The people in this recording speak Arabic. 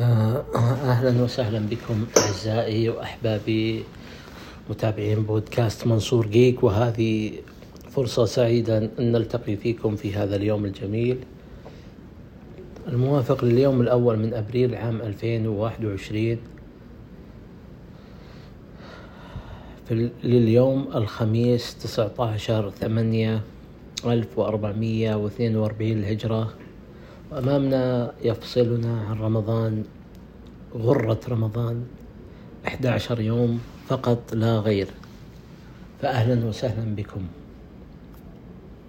آه، أهلا وسهلا بكم أعزائي وأحبابي متابعين بودكاست منصور جيك وهذه فرصة سعيدة أن نلتقي فيكم في هذا اليوم الجميل. الموافق لليوم الأول من أبريل عام 2021 في لليوم الخميس 19 8 1442 الهجرة. وأمامنا يفصلنا عن رمضان غرة رمضان 11 يوم فقط لا غير. فأهلا وسهلا بكم.